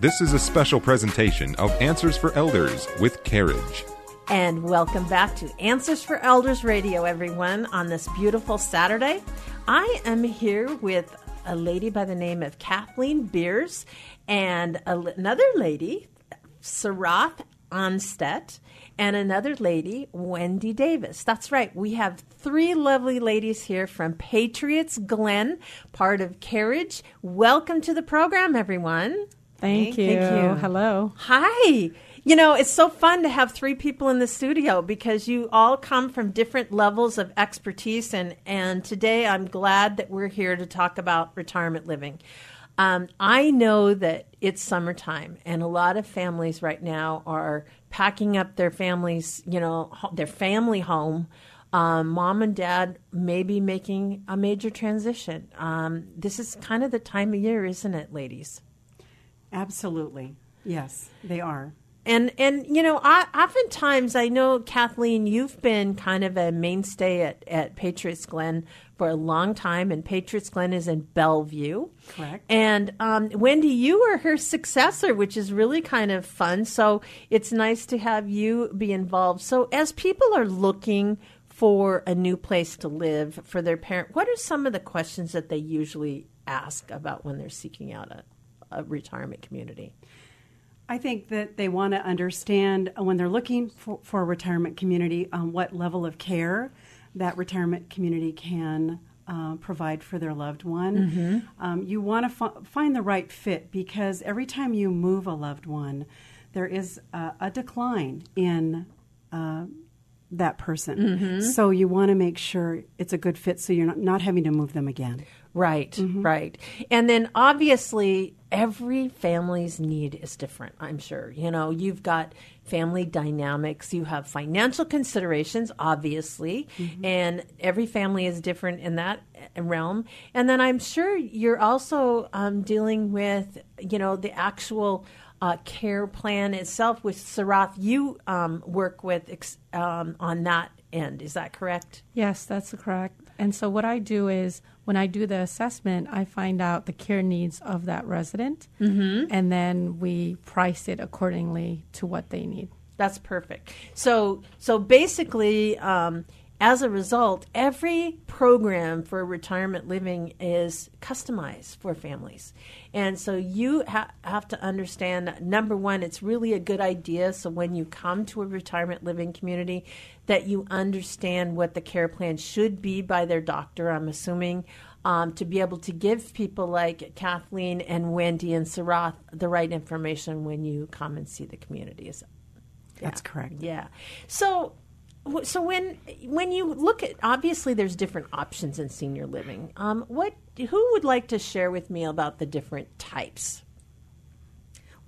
This is a special presentation of Answers for Elders with Careage. And welcome back to Answers for Elders Radio, everyone, on this beautiful Saturday. I am here with a lady by the name of Kathleen Beers and a, another lady, Sarath Onstedt, and another lady, Wendy Davis. That's right. We have three lovely ladies here from Patriots Glen, part of Careage. Welcome to the program, everyone. Thank you. Thank you. Hello. Hi. You know, it's so fun to have three people in the studio because you all come from different levels of expertise. And, and today I'm glad that we're here to talk about retirement living. Um, I know that it's summertime, and a lot of families right now are packing up their families, you know, their family home. Um, mom and dad may be making a major transition. Um, this is kind of the time of year, isn't it, ladies? Absolutely. Yes, they are. And and you know, I, oftentimes I know Kathleen, you've been kind of a mainstay at, at Patriots Glen for a long time, and Patriots Glen is in Bellevue. Correct. And um, Wendy, you are her successor, which is really kind of fun. So it's nice to have you be involved. So as people are looking for a new place to live for their parent, what are some of the questions that they usually ask about when they're seeking out a, a retirement community? I think that they want to understand uh, when they're looking for, for a retirement community um, what level of care that retirement community can uh, provide for their loved one. Mm-hmm. Um, you want to f- find the right fit because every time you move a loved one, there is uh, a decline in uh, that person. Mm-hmm. So you want to make sure it's a good fit so you're not, not having to move them again. Right, right. And then obviously, every family's need is different, I'm sure. You know, you've got family dynamics, you have financial considerations, obviously, and every family is different in that realm. And then I'm sure you're also um, dealing with, you know, the actual. Uh, care plan itself with Sarath, you um, work with ex- um, on that end. Is that correct? Yes, that's correct. And so what I do is when I do the assessment, I find out the care needs of that resident, Mm-hmm. and then we price it accordingly to what they need. That's perfect. So, so basically, um, as a result, every program for retirement living is customized for families. And so you ha- have to understand number one, it's really a good idea. So when you come to a retirement living community, that you understand what the care plan should be by their doctor, I'm assuming. Um, to be able to give people like Kathleen and Wendy and Sarath the right information when you come and see the communities. That's correct. Yeah. So so when when you look at obviously there's different options in senior living. Um, what who would like to share with me about the different types?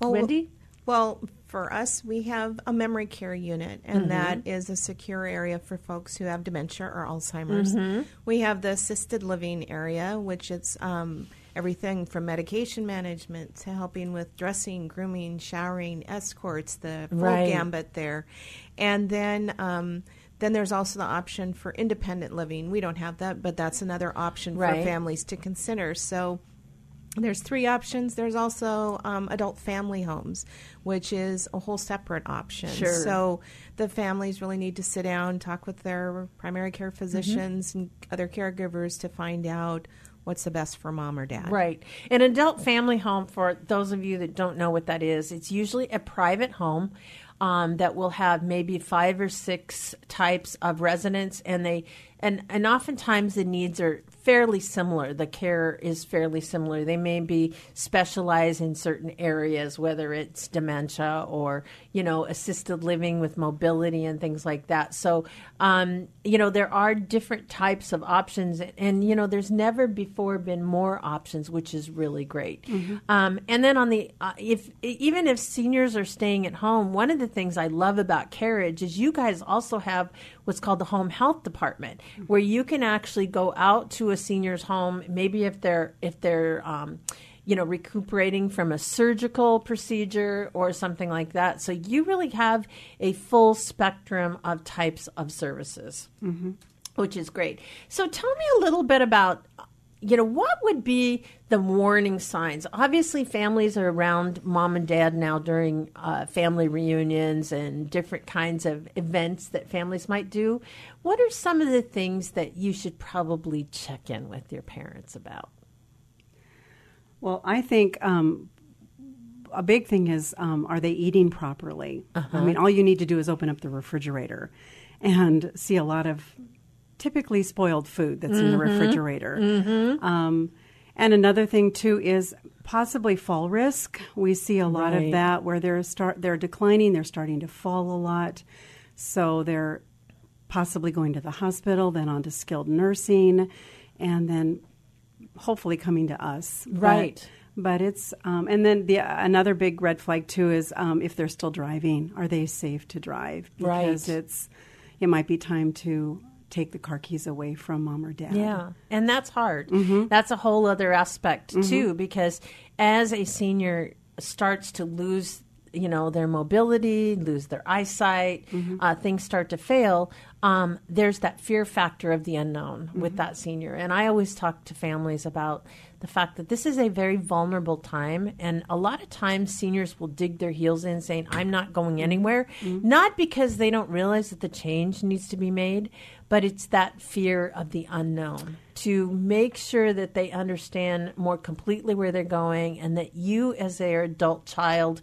Well, Wendy? Well, for us, we have a memory care unit, and Mm-hmm. that is a secure area for folks who have dementia or Alzheimer's. Mm-hmm. We have the assisted living area, which is um, everything from medication management to helping with dressing, grooming, showering, escorts, the full Right. gambit there. And then. Um, then there's also the option for independent living. We don't have that, but that's another option Right. for families to consider. So there's three options. There's also um, adult family homes, which is a whole separate option. Sure. So the families really need to sit down, talk with their primary care physicians and other caregivers to find out what's the best for mom or dad. Right. An adult family home, for those of you that don't know what that is, it's usually a private home um, that will have maybe five or six types of residents, and they and and oftentimes the needs are fairly similar. The care is fairly similar. They may be specialized in certain areas, whether it's dementia or you know assisted living with mobility and things like that. So um, you know there are different types of options, and you know there's never before been more options, which is really great. Um, and then on the uh, if even if seniors are staying at home, one of the things I love about Careage is you guys also have what's called the home health department, where you can actually go out to a senior's home, maybe if they're if they're um, you know recuperating from a surgical procedure or something like that. So you really have a full spectrum of types of services, which is great. So tell me a little bit about you know, what would be the warning signs? Obviously, families are around mom and dad now during uh, family reunions and different kinds of events that families might do. What are some of the things that you should probably check in with your parents about? Well, I think um, a big thing is um, are they eating properly? I mean, all you need to do is open up the refrigerator and see a lot of typically spoiled food that's in the refrigerator. Um, and another thing too is possibly fall risk. We see a lot Right. of that where they're start they're declining, they're starting to fall a lot, so they're possibly going to the hospital, then on to skilled nursing, and then hopefully coming to us. But- Right. But, it's um, and then the another big red flag too is um, if they're still driving, are they safe to drive? Because Right. it's it might be time to take the car keys away from mom or dad. Yeah, and that's hard. Mm-hmm. That's a whole other aspect too, because as a senior starts to lose, you know, their mobility, lose their eyesight, Mm-hmm. uh, things start to fail. Um, there's that fear factor of the unknown Mm-hmm. with that senior, and I always talk to families about the fact that this is a very vulnerable time, and a lot of times seniors will dig their heels in, saying, "I'm not going mm-hmm. anywhere," mm-hmm. not because they don't realize that the change needs to be made, but it's that fear of the unknown. To make sure that they understand more completely where they're going and that you as their adult child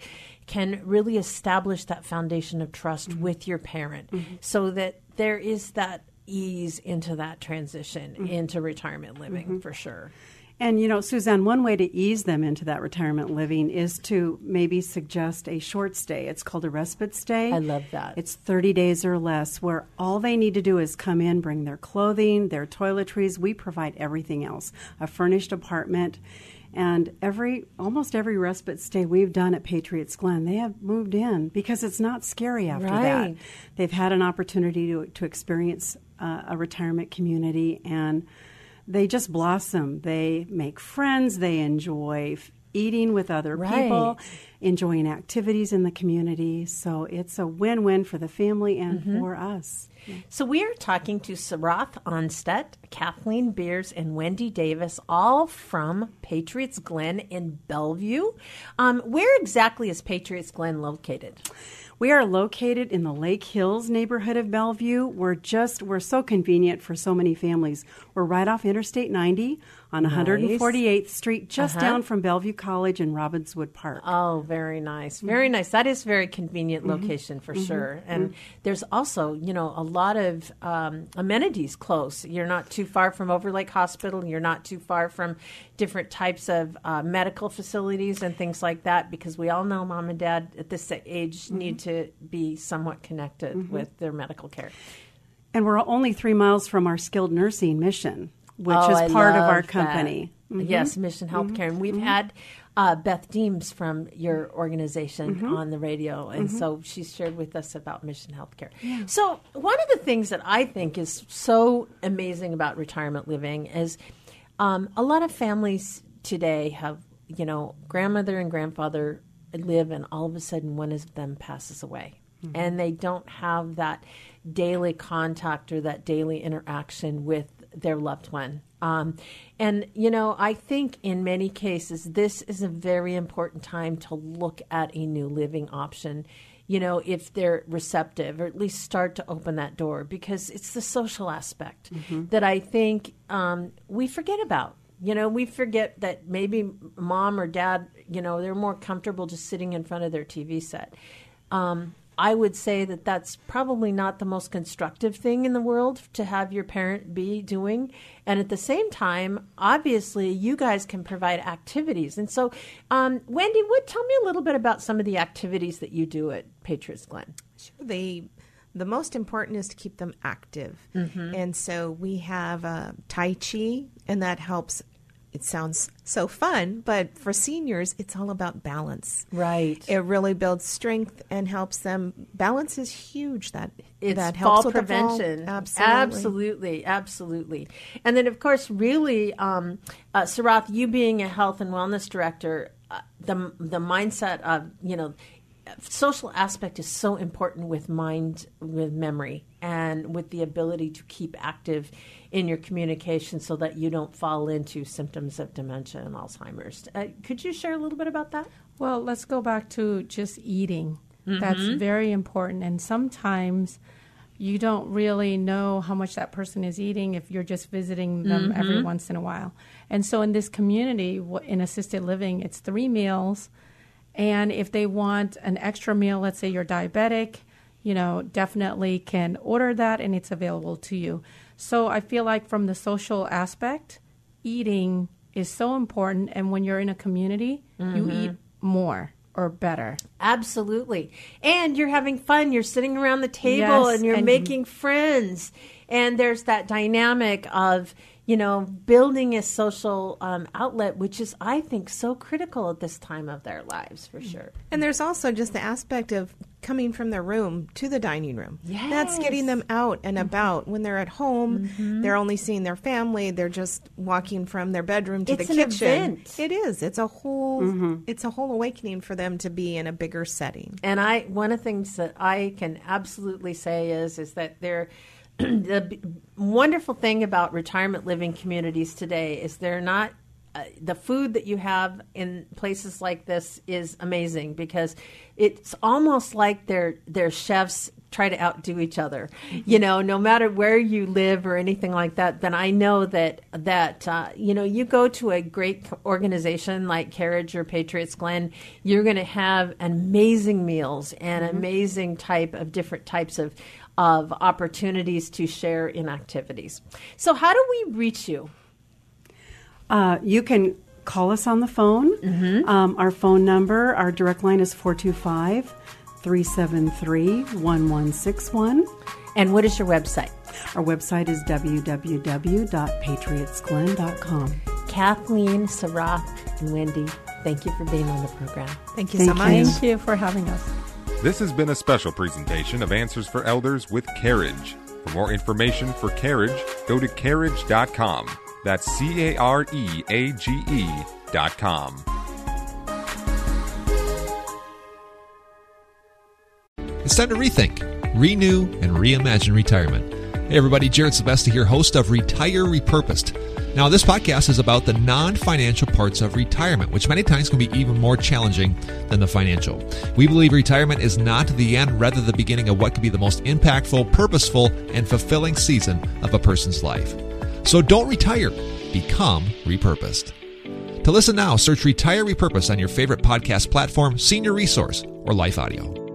can really establish that foundation of trust mm-hmm. with your parent so that there is that ease into that transition into retirement living for sure And you know, Suzanne, one way to ease them into that retirement living is to maybe suggest a short stay. It's called a respite stay. I love that. It's 30 days or less where all they need to do is come in, bring their clothing, their toiletries. We provide everything else. A furnished apartment. And every almost every respite stay we've done at Patriots Glen, they have moved in because it's not scary after that. They've had an opportunity to, to experience uh, a retirement community and they just blossom. They make friends. They enjoy f- eating with other Right. people, enjoying activities in the community. So it's a win win for the family and Mm-hmm. for us. So we are talking to Sarath Onstedt, Kathleen Beers, and Wendy Davis, all from Patriots Glen in Bellevue. Um, where exactly is Patriots Glen located? We are located in the Lake Hills neighborhood of Bellevue. We're just we're so convenient for so many families. We're right off Interstate 90 on 148th Street, just Uh-huh. down from Bellevue College and Robinswood Park. Oh, very nice. Very nice. That is very convenient location for sure. And there's also, you know, a lot of um, amenities close. You're not too far from Overlake Hospital. You're not too far from different types of uh, medical facilities and things like that because we all know mom and dad at this age need to be somewhat connected with their medical care. And we're only three miles from our skilled nursing mission, which Oh, is I part of our company. Mm-hmm. Yes, Mission Healthcare. And we've had uh, Beth Deems from your organization Mm-hmm. on the radio. And so she's shared with us about Mission Healthcare. So, one of the things that I think is so amazing about retirement living is um, a lot of families today have, you know, grandmother and grandfather live, and all of a sudden one of them passes away. And they don't have that daily contact or that daily interaction with their loved one. Um, and, you know, I think in many cases, this is a very important time to look at a new living option. You know, if they're receptive, or at least start to open that door, because it's the social aspect that I think um, we forget about. You know, we forget that maybe mom or dad, you know, they're more comfortable just sitting in front of their TV set. Um, I would say that that's probably not the most constructive thing in the world to have your parent be doing. And at the same time, obviously, you guys can provide activities. And so, um, Wendy, what tell me a little bit about some of the activities that you do at Patriots Glen? Sure. The the most important is to keep them active Mm-hmm. and so we have uh, tai chi and that helps it sounds so fun but for seniors it's all about balance Right. it really builds strength and helps them balance is huge that it's that helps fall with the fall. prevention. absolutely absolutely, absolutely. And then, of course, really, um, uh, Sarath, you being a health and wellness director, uh, the the mindset of you know, social aspect is so important with mind with memory and with the ability to keep active in your communication so that you don't fall into symptoms of dementia and Alzheimer's. Uh, could you share a little bit about that? Well, let's go back to just eating. That's very important. And sometimes you don't really know how much that person is eating if you're just visiting them every once in a while. And so in this community, in assisted living, it's three meals. And if they want an extra meal, let's say you're diabetic, you know, definitely can order that and it's available to you. So I feel like from the social aspect, eating is so important. And when you're in a community, you mm-hmm. eat more or better. Absolutely. And you're having fun. You're sitting around the table Yes, and you're and- making friends. And there's that dynamic of, you know, building a social um, outlet, which is, I think, so critical at this time of their lives, for mm-hmm. sure. And there's also just the aspect of coming from their room to the dining room. Yes. That's getting them out and mm-hmm. about. When they're at home, mm-hmm. they're only seeing their family. They're just walking from their bedroom to It's the an kitchen. event. It is. It's a whole it's a whole awakening for them to be in a bigger setting. And I, one of the things that I can absolutely say is, is that they're the b- wonderful thing about retirement living communities today is they're not. Uh, the food that you have in places like this is amazing because it's almost like their their chefs try to outdo each other. You know, no matter where you live or anything like that. Then I know that that uh, you know you go to a great organization like Careage or Patriots Glen, you're going to have amazing meals and amazing type of different types of of opportunities to share in activities. So, how do we reach you? Uh, you can call us on the phone. Um, our phone number, our direct line is 425 373 1161. And what is your website? Our website is www.patriotsglen.com. Kathleen, Sarah, and Wendy, thank you for being on the program. Thank you Thank so much. you. Thank you for having us. This has been a special presentation of Answers for Elders with Careage. For more information for Careage, go to careage.com. That's C A R E A G E dot com. It's time to rethink, renew, and reimagine retirement. Hey, everybody, Jared Sebesta here, host of Retire Repurposed. Now, this podcast is about the non financial parts of retirement, which many times can be even more challenging than the financial. We believe retirement is not the end, rather, the beginning of what could be the most impactful, purposeful, and fulfilling season of a person's life. So don't retire, become repurposed. To listen now, search Retire Repurposed on your favorite podcast platform, Senior Resource, or Life Audio.